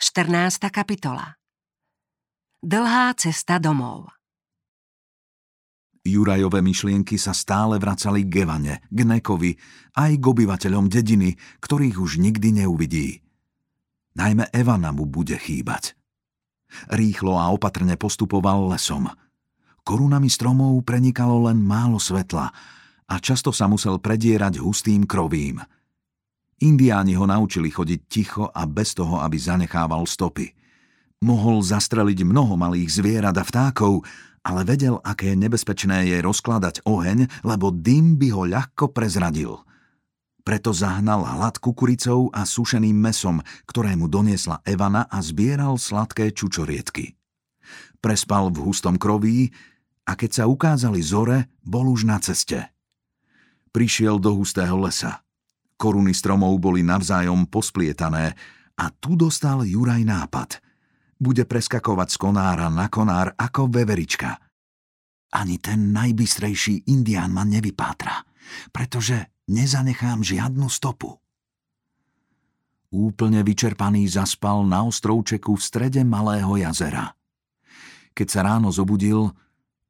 14. kapitola Dlhá cesta domov Jurajové myšlienky sa stále vracali k Evane, k Nekovi, aj k obyvateľom dediny, ktorých už nikdy neuvidí. Najmä Evana mu bude chýbať. Rýchlo a opatrne postupoval lesom. Korunami stromov prenikalo len málo svetla a často sa musel predierať hustým krovím – Indiáni ho naučili chodiť ticho a bez toho, aby zanechával stopy. Mohol zastreliť mnoho malých zvierat a vtákov, ale vedel, aké nebezpečné je rozkladať oheň, lebo dym by ho ľahko prezradil. Preto zahnal hlad kukuricou a sušeným mesom, ktoré mu doniesla Evana a zbieral sladké čučoriedky. Prespal v hustom kroví a keď sa ukázali zore, bol už na ceste. Prišiel do hustého lesa. Koruny stromov boli navzájom posplietané a tu dostal Juraj nápad. Bude preskakovať z konára na konár ako veverička. Ani ten najbystrejší indián ma nevypátra, pretože nezanechám žiadnu stopu. Úplne vyčerpaný zaspal na ostrovčeku v strede malého jazera. Keď sa ráno zobudil,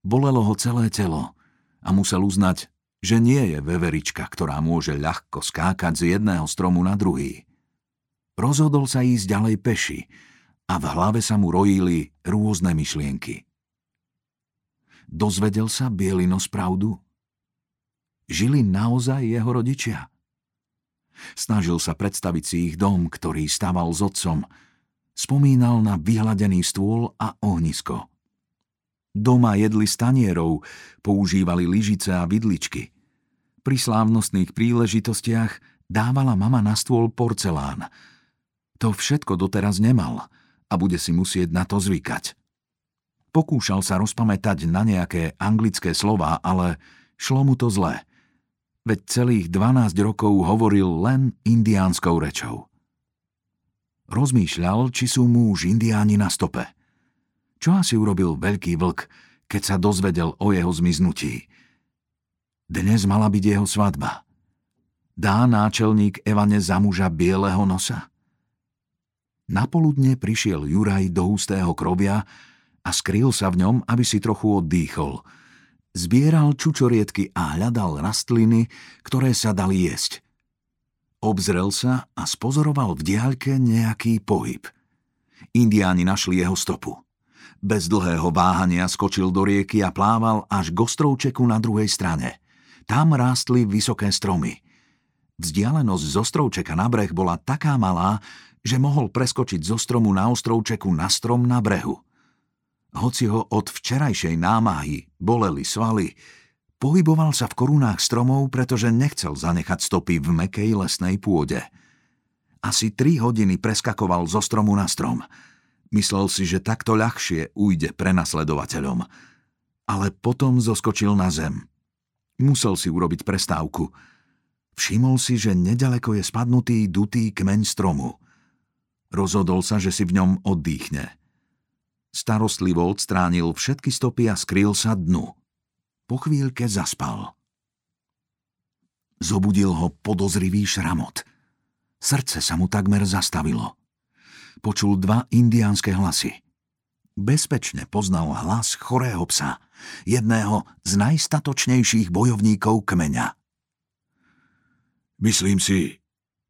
bolelo ho celé telo a musel uznať, že nie je veverička, ktorá môže ľahko skákať z jedného stromu na druhý. Rozhodol sa ísť ďalej peši a v hlave sa mu rojili rôzne myšlienky. Dozvedel sa Bielinos pravdu? Žili naozaj jeho rodičia? Snažil sa predstaviť si ich dom, ktorý staval s otcom. Spomínal na vyhladený stôl a ohnisko. Doma jedli stanierov, používali lyžice a vidličky. Pri slávnostných príležitostiach dávala mama na stôl porcelán. To všetko doteraz nemal a bude si musieť na to zvykať. Pokúšal sa rozpamätať na nejaké anglické slova, ale šlo mu to zle. Veď celých 12 rokov hovoril len indiánskou rečou. Rozmýšľal, či sú mu už indiáni na stope – čo asi urobil veľký vlk, keď sa dozvedel o jeho zmiznutí? Dnes mala byť jeho svadba. Dá náčelník Evane za muža bieleho nosa? Napoludne prišiel Juraj do hustého krovia a skryl sa v ňom, aby si trochu oddychol. Zbieral čučoriedky a hľadal rastliny, ktoré sa dali jesť. Obzrel sa a spozoroval v diaľke nejaký pohyb. Indiáni našli jeho stopu. Bez dlhého váhania skočil do rieky a plával až k ostrovčeku na druhej strane. Tam rástli vysoké stromy. Vzdialenosť z ostrovčeka na breh bola taká malá, že mohol preskočiť zo stromu na ostrovčeku na strom na brehu. Hoci ho od včerajšej námahy boleli svaly, pohyboval sa v korunách stromov, pretože nechcel zanechať stopy v mekej lesnej pôde. Asi tri hodiny preskakoval zo stromu na strom – Myslel si, že takto ľahšie ujde prenasledovateľom. Ale potom zoskočil na zem. Musel si urobiť prestávku. Všimol si, že nedaleko je spadnutý dutý kmeň stromu. Rozhodol sa, že si v ňom oddychne. Starostlivo odstránil všetky stopy a skryl sa dnu. Po chvíľke zaspal. Zobudil ho podozrivý šramot. Srdce sa mu takmer zastavilo počul dva indiánske hlasy. Bezpečne poznal hlas chorého psa, jedného z najstatočnejších bojovníkov kmeňa. Myslím si,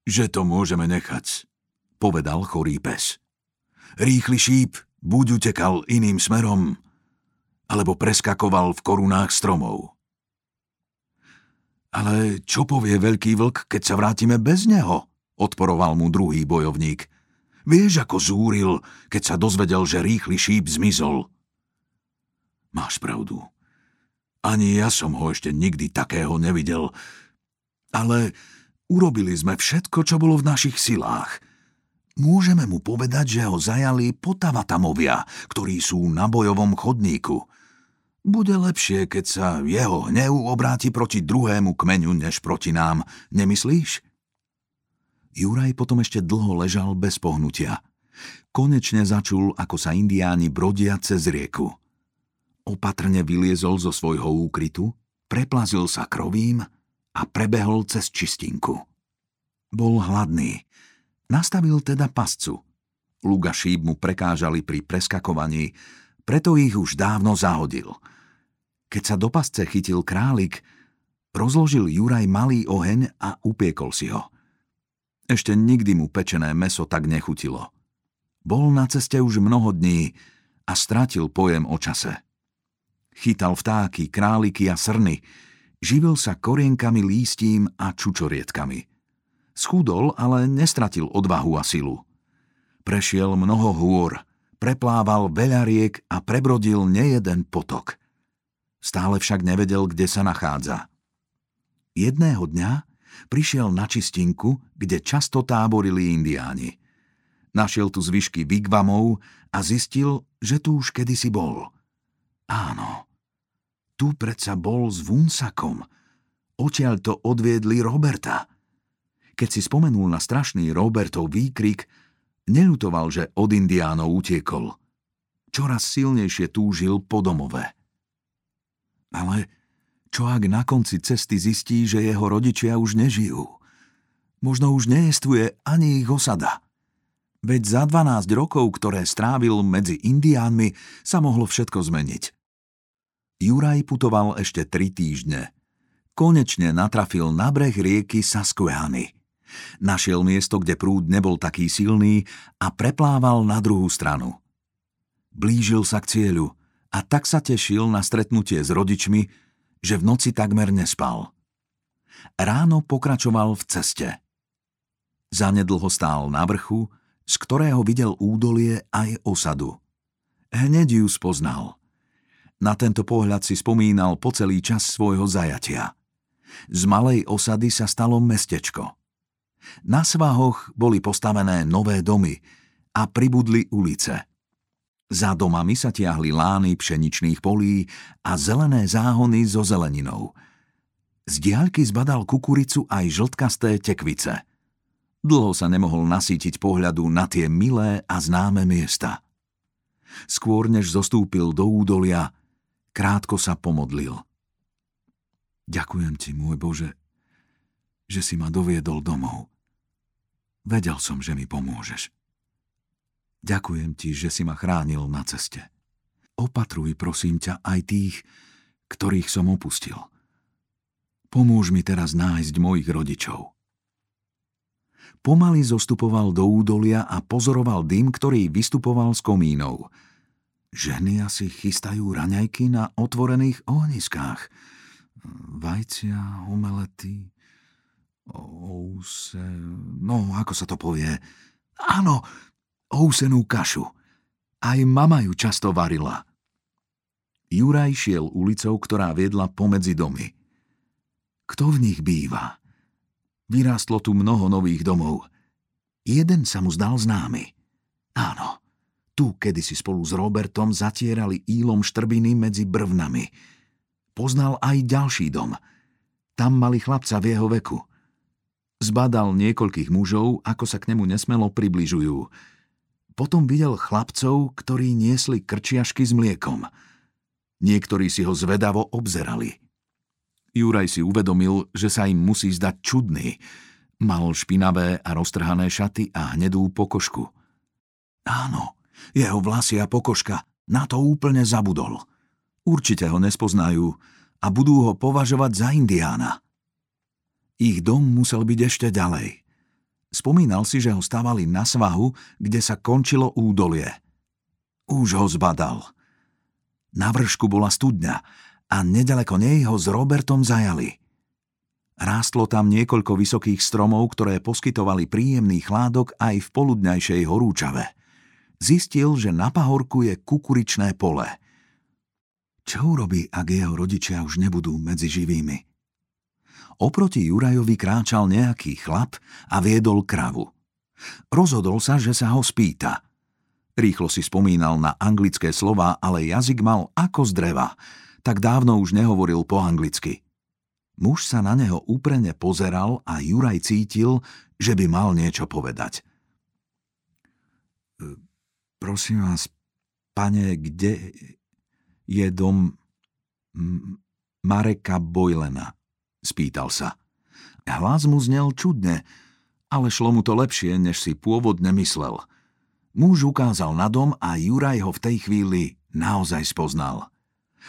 že to môžeme nechať, povedal chorý pes. Rýchly šíp buď utekal iným smerom, alebo preskakoval v korunách stromov. Ale čo povie veľký vlk, keď sa vrátime bez neho? Odporoval mu druhý bojovník – Vieš, ako zúril, keď sa dozvedel, že rýchly šíp zmizol. Máš pravdu. Ani ja som ho ešte nikdy takého nevidel. Ale urobili sme všetko, čo bolo v našich silách. Môžeme mu povedať, že ho zajali potavatamovia, ktorí sú na bojovom chodníku. Bude lepšie, keď sa jeho hnev obráti proti druhému kmeňu, než proti nám, nemyslíš? Juraj potom ešte dlho ležal bez pohnutia. Konečne začul, ako sa indiáni brodia cez rieku. Opatrne vyliezol zo svojho úkrytu, preplazil sa krovím a prebehol cez čistinku. Bol hladný. Nastavil teda pascu. Luga šíp mu prekážali pri preskakovaní, preto ich už dávno zahodil. Keď sa do pasce chytil králik, rozložil Juraj malý oheň a upiekol si ho. Ešte nikdy mu pečené meso tak nechutilo. Bol na ceste už mnoho dní a stratil pojem o čase. Chytal vtáky, králiky a srny, živil sa korienkami lístím a čučorietkami. Schudol, ale nestratil odvahu a silu. Prešiel mnoho hôr, preplával veľa riek a prebrodil nejeden potok. Stále však nevedel, kde sa nachádza. Jedného dňa prišiel na čistinku, kde často táborili indiáni. Našiel tu zvyšky vigvamov a zistil, že tu už kedysi bol. Áno, tu predsa bol s Vunsakom. Odtiaľ to odviedli Roberta. Keď si spomenul na strašný Robertov výkrik, neľutoval, že od indiánov utiekol. Čoraz silnejšie túžil po domove. Ale čo ak na konci cesty zistí, že jeho rodičia už nežijú? Možno už nejestvuje ani ich osada. Veď za 12 rokov, ktoré strávil medzi Indiánmi, sa mohlo všetko zmeniť. Juraj putoval ešte tri týždne. Konečne natrafil na breh rieky Susquehanny. Našiel miesto, kde prúd nebol taký silný a preplával na druhú stranu. Blížil sa k cieľu a tak sa tešil na stretnutie s rodičmi, že v noci takmer nespal. Ráno pokračoval v ceste. Zanedlho stál na vrchu, z ktorého videl údolie aj osadu. Hneď ju spoznal. Na tento pohľad si spomínal po celý čas svojho zajatia. Z malej osady sa stalo mestečko. Na svahoch boli postavené nové domy a pribudli ulice. Za domami sa tiahli lány pšeničných polí a zelené záhony so zeleninou. Z diaľky zbadal kukuricu aj žltkasté tekvice – Dlho sa nemohol nasítiť pohľadu na tie milé a známe miesta. Skôr než zostúpil do údolia, krátko sa pomodlil. Ďakujem ti, môj Bože, že si ma doviedol domov. Vedel som, že mi pomôžeš. Ďakujem ti, že si ma chránil na ceste. Opatruj, prosím ťa, aj tých, ktorých som opustil. Pomôž mi teraz nájsť mojich rodičov. Pomaly zostupoval do údolia a pozoroval dym, ktorý vystupoval z komínov. Ženy asi chystajú raňajky na otvorených ohniskách. Vajcia, omelety, ouse... No, ako sa to povie? Áno, ousenú kašu. Aj mama ju často varila. Juraj šiel ulicou, ktorá viedla pomedzi domy. Kto v nich býva? Vyrástlo tu mnoho nových domov. Jeden sa mu zdal známy. Áno, tu kedysi spolu s Robertom zatierali ílom štrbiny medzi brvnami. Poznal aj ďalší dom. Tam mali chlapca v jeho veku. Zbadal niekoľkých mužov, ako sa k nemu nesmelo približujú. Potom videl chlapcov, ktorí niesli krčiašky s mliekom. Niektorí si ho zvedavo obzerali – Juraj si uvedomil, že sa im musí zdať čudný. Mal špinavé a roztrhané šaty a hnedú pokožku. Áno, jeho vlasy a pokožka, na to úplne zabudol. Určite ho nespoznajú a budú ho považovať za indiána. Ich dom musel byť ešte ďalej. Spomínal si, že ho stávali na svahu, kde sa končilo údolie. Už ho zbadal. Na vršku bola studňa a nedaleko nej ho s Robertom zajali. Rástlo tam niekoľko vysokých stromov, ktoré poskytovali príjemný chládok aj v poludňajšej horúčave. Zistil, že na pahorku je kukuričné pole. Čo urobí, ak jeho rodičia už nebudú medzi živými? Oproti Jurajovi kráčal nejaký chlap a viedol kravu. Rozhodol sa, že sa ho spýta. Rýchlo si spomínal na anglické slova, ale jazyk mal ako z dreva – tak dávno už nehovoril po anglicky. Muž sa na neho úprene pozeral a Juraj cítil, že by mal niečo povedať. E, prosím vás, pane, kde je dom Mareka Bojlena? Spýtal sa. Hlas mu znel čudne, ale šlo mu to lepšie, než si pôvodne myslel. Muž ukázal na dom a Juraj ho v tej chvíli naozaj spoznal.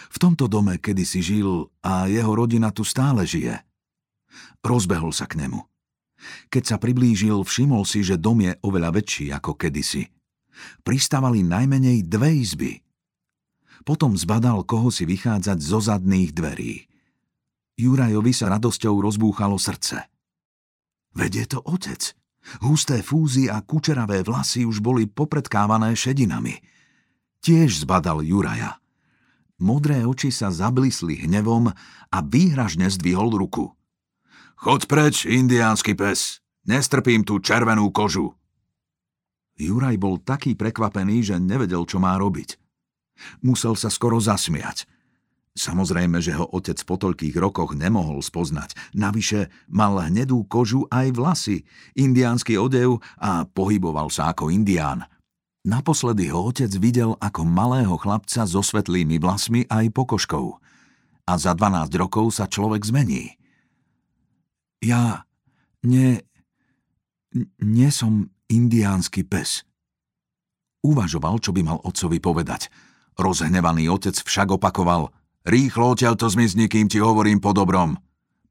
V tomto dome kedysi žil a jeho rodina tu stále žije. Rozbehol sa k nemu. Keď sa priblížil, všimol si, že dom je oveľa väčší ako kedysi. Pristávali najmenej dve izby. Potom zbadal koho si vychádzať zo zadných dverí. Jurajovi sa radosťou rozbúchalo srdce. Veď je to otec – Husté fúzy a kučeravé vlasy už boli popredkávané šedinami. Tiež zbadal Juraja. Modré oči sa zablisli hnevom a výhražne zdvihol ruku. Chod preč, indiánsky pes! Nestrpím tú červenú kožu! Juraj bol taký prekvapený, že nevedel, čo má robiť. Musel sa skoro zasmiať – Samozrejme, že ho otec po toľkých rokoch nemohol spoznať. Navyše mal hnedú kožu aj vlasy, indiánsky odev a pohyboval sa ako indián. Naposledy ho otec videl ako malého chlapca so svetlými vlasmi aj pokožkou. A za 12 rokov sa človek zmení. Ja ne... nie som indiánsky pes. Uvažoval, čo by mal otcovi povedať. Rozhnevaný otec však opakoval – Rýchlo odtiaľto zmizni, kým ti hovorím po dobrom.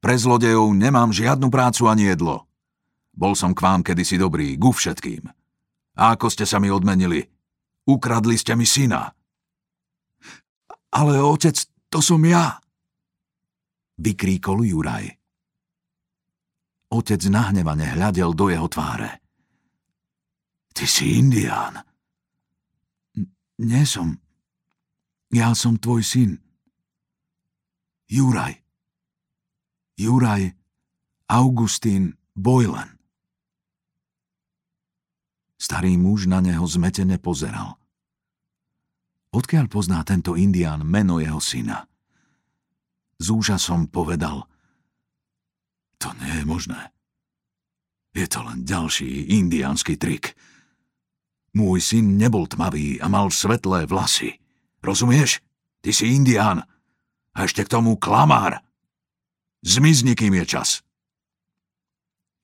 Pre zlodejov nemám žiadnu prácu ani jedlo. Bol som k vám kedysi dobrý, ku všetkým. A ako ste sa mi odmenili? Ukradli ste mi syna. Ale otec, to som ja. Vykríkol Juraj. Otec nahnevane hľadel do jeho tváre. Ty si indián. N- nie som. Ja som tvoj syn. Juraj. Juraj Augustín Boylan. Starý muž na neho zmetene pozeral. Odkiaľ pozná tento indián meno jeho syna? S úžasom povedal. To nie je možné. Je to len ďalší indiánsky trik. Môj syn nebol tmavý a mal svetlé vlasy. Rozumieš? Ty si indián a ešte k tomu klamár. Zmizni, kým je čas.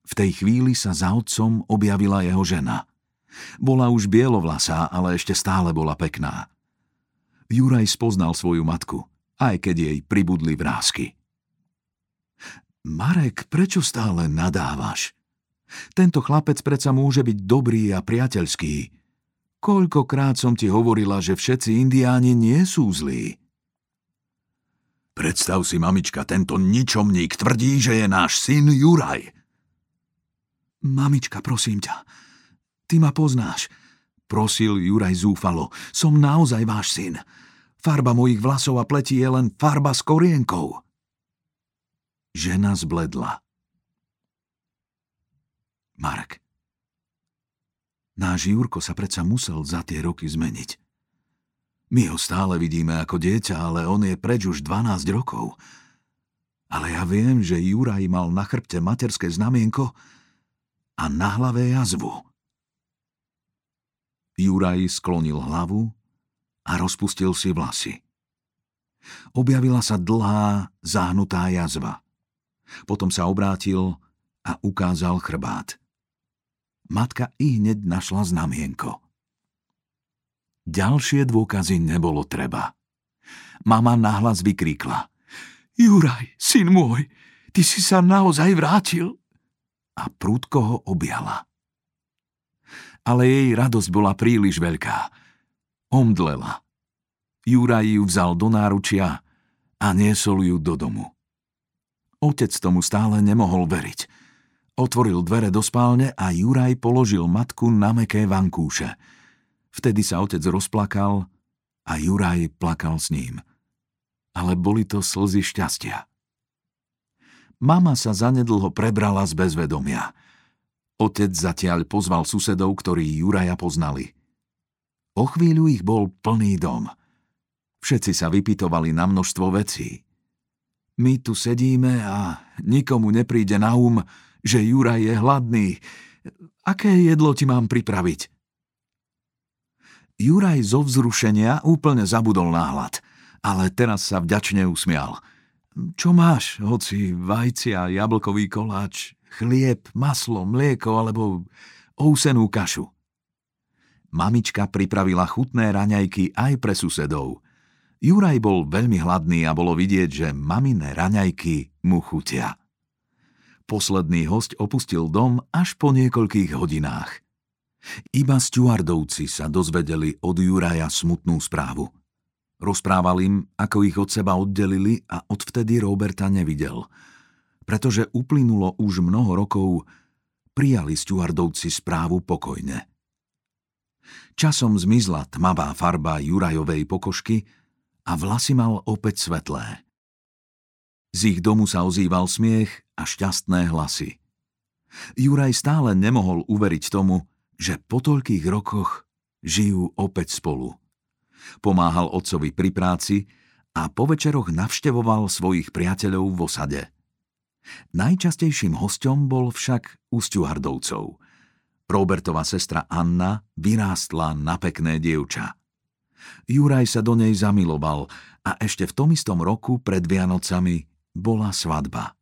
V tej chvíli sa za otcom objavila jeho žena. Bola už bielovlasá, ale ešte stále bola pekná. Juraj spoznal svoju matku, aj keď jej pribudli vrázky. Marek, prečo stále nadávaš? Tento chlapec predsa môže byť dobrý a priateľský. Koľkokrát som ti hovorila, že všetci indiáni nie sú zlí. Predstav si, mamička, tento ničomník tvrdí, že je náš syn Juraj. Mamička, prosím ťa, ty ma poznáš, prosil Juraj zúfalo. Som naozaj váš syn. Farba mojich vlasov a pleti je len farba s korienkou. Žena zbledla. Marek. Náš Jurko sa predsa musel za tie roky zmeniť. My ho stále vidíme ako dieťa, ale on je preč už 12 rokov. Ale ja viem, že Juraj mal na chrbte materské znamienko a na hlave jazvu. Juraj sklonil hlavu a rozpustil si vlasy. Objavila sa dlhá, zahnutá jazva. Potom sa obrátil a ukázal chrbát. Matka i hneď našla znamienko. Ďalšie dôkazy nebolo treba. Mama nahlas vykríkla. Juraj, syn môj, ty si sa naozaj vrátil. A prúdko ho objala. Ale jej radosť bola príliš veľká. Omdlela. Juraj ju vzal do náručia a niesol ju do domu. Otec tomu stále nemohol veriť. Otvoril dvere do spálne a Juraj položil matku na meké vankúše – Vtedy sa otec rozplakal a Juraj plakal s ním. Ale boli to slzy šťastia. Mama sa zanedlho prebrala z bezvedomia. Otec zatiaľ pozval susedov, ktorí Juraja poznali. O chvíľu ich bol plný dom. Všetci sa vypitovali na množstvo vecí. My tu sedíme a nikomu nepríde na um, že Juraj je hladný. Aké jedlo ti mám pripraviť? Juraj zo vzrušenia úplne zabudol náhľad, ale teraz sa vďačne usmial. Čo máš, hoci vajcia, jablkový koláč, chlieb, maslo, mlieko alebo ousenú kašu? Mamička pripravila chutné raňajky aj pre susedov. Juraj bol veľmi hladný a bolo vidieť, že maminé raňajky mu chutia. Posledný host opustil dom až po niekoľkých hodinách. Iba stewardovci sa dozvedeli od Juraja smutnú správu. Rozprával im, ako ich od seba oddelili a odvtedy Roberta nevidel. Pretože uplynulo už mnoho rokov, prijali stewardovci správu pokojne. Časom zmizla tmavá farba Jurajovej pokožky a vlasy mal opäť svetlé. Z ich domu sa ozýval smiech a šťastné hlasy. Juraj stále nemohol uveriť tomu, že po toľkých rokoch žijú opäť spolu. Pomáhal otcovi pri práci a po večeroch navštevoval svojich priateľov v osade. Najčastejším hostom bol však u Stuhardovcov. Robertova sestra Anna vyrástla na pekné dievča. Juraj sa do nej zamiloval a ešte v tom istom roku pred Vianocami bola svadba.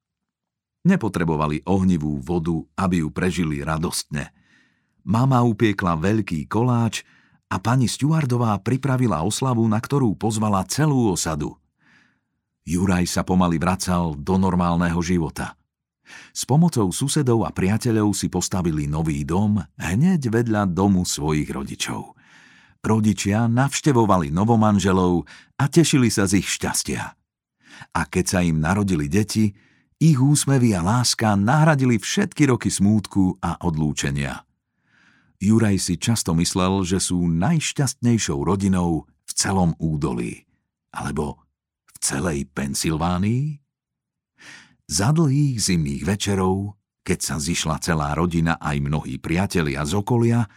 Nepotrebovali ohnivú vodu, aby ju prežili radostne. Mama upiekla veľký koláč a pani Stuardová pripravila oslavu, na ktorú pozvala celú osadu. Juraj sa pomaly vracal do normálneho života. S pomocou susedov a priateľov si postavili nový dom hneď vedľa domu svojich rodičov. Rodičia navštevovali novomanželov a tešili sa z ich šťastia a keď sa im narodili deti, ich úsmevy a láska nahradili všetky roky smútku a odlúčenia. Juraj si často myslel, že sú najšťastnejšou rodinou v celom údolí. Alebo v celej Pensylvánii? Za dlhých zimných večerov, keď sa zišla celá rodina aj mnohí priatelia z okolia,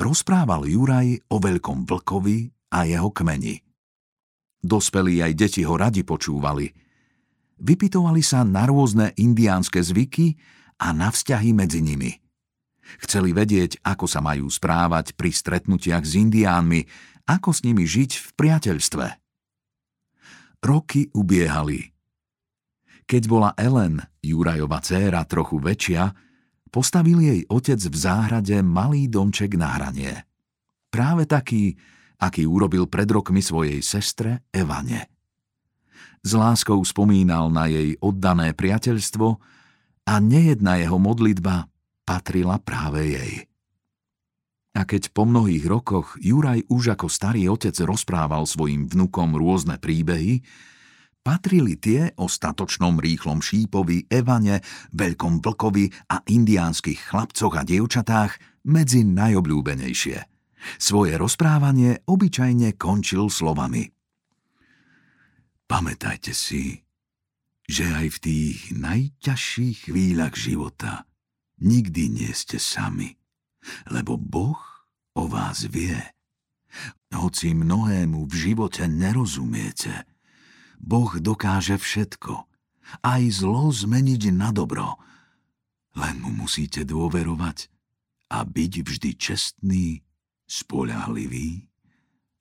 rozprával Juraj o veľkom vlkovi a jeho kmeni – Dospelí aj deti ho radi počúvali. Vypitovali sa na rôzne indiánske zvyky a na vzťahy medzi nimi. Chceli vedieť, ako sa majú správať pri stretnutiach s indiánmi, ako s nimi žiť v priateľstve. Roky ubiehali. Keď bola Ellen, Jurajova dcéra, trochu väčšia, postavil jej otec v záhrade malý domček na hranie. Práve taký, aký urobil pred rokmi svojej sestre Evane. S láskou spomínal na jej oddané priateľstvo a nejedna jeho modlitba patrila práve jej. A keď po mnohých rokoch Juraj už ako starý otec rozprával svojim vnukom rôzne príbehy, patrili tie o statočnom rýchlom šípovi, Evane, veľkom vlkovi a indiánskych chlapcoch a dievčatách medzi najobľúbenejšie – svoje rozprávanie obyčajne končil slovami. Pamätajte si, že aj v tých najťažších chvíľach života nikdy nie ste sami, lebo Boh o vás vie. Hoci mnohému v živote nerozumiete, Boh dokáže všetko, aj zlo zmeniť na dobro. Len mu musíte dôverovať a byť vždy čestný spoľahlivý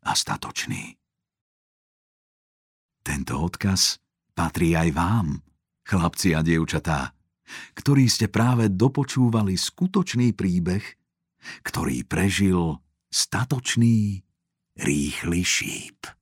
a statočný. Tento odkaz patrí aj vám, chlapci a dievčatá, ktorí ste práve dopočúvali skutočný príbeh, ktorý prežil statočný rýchly šíp.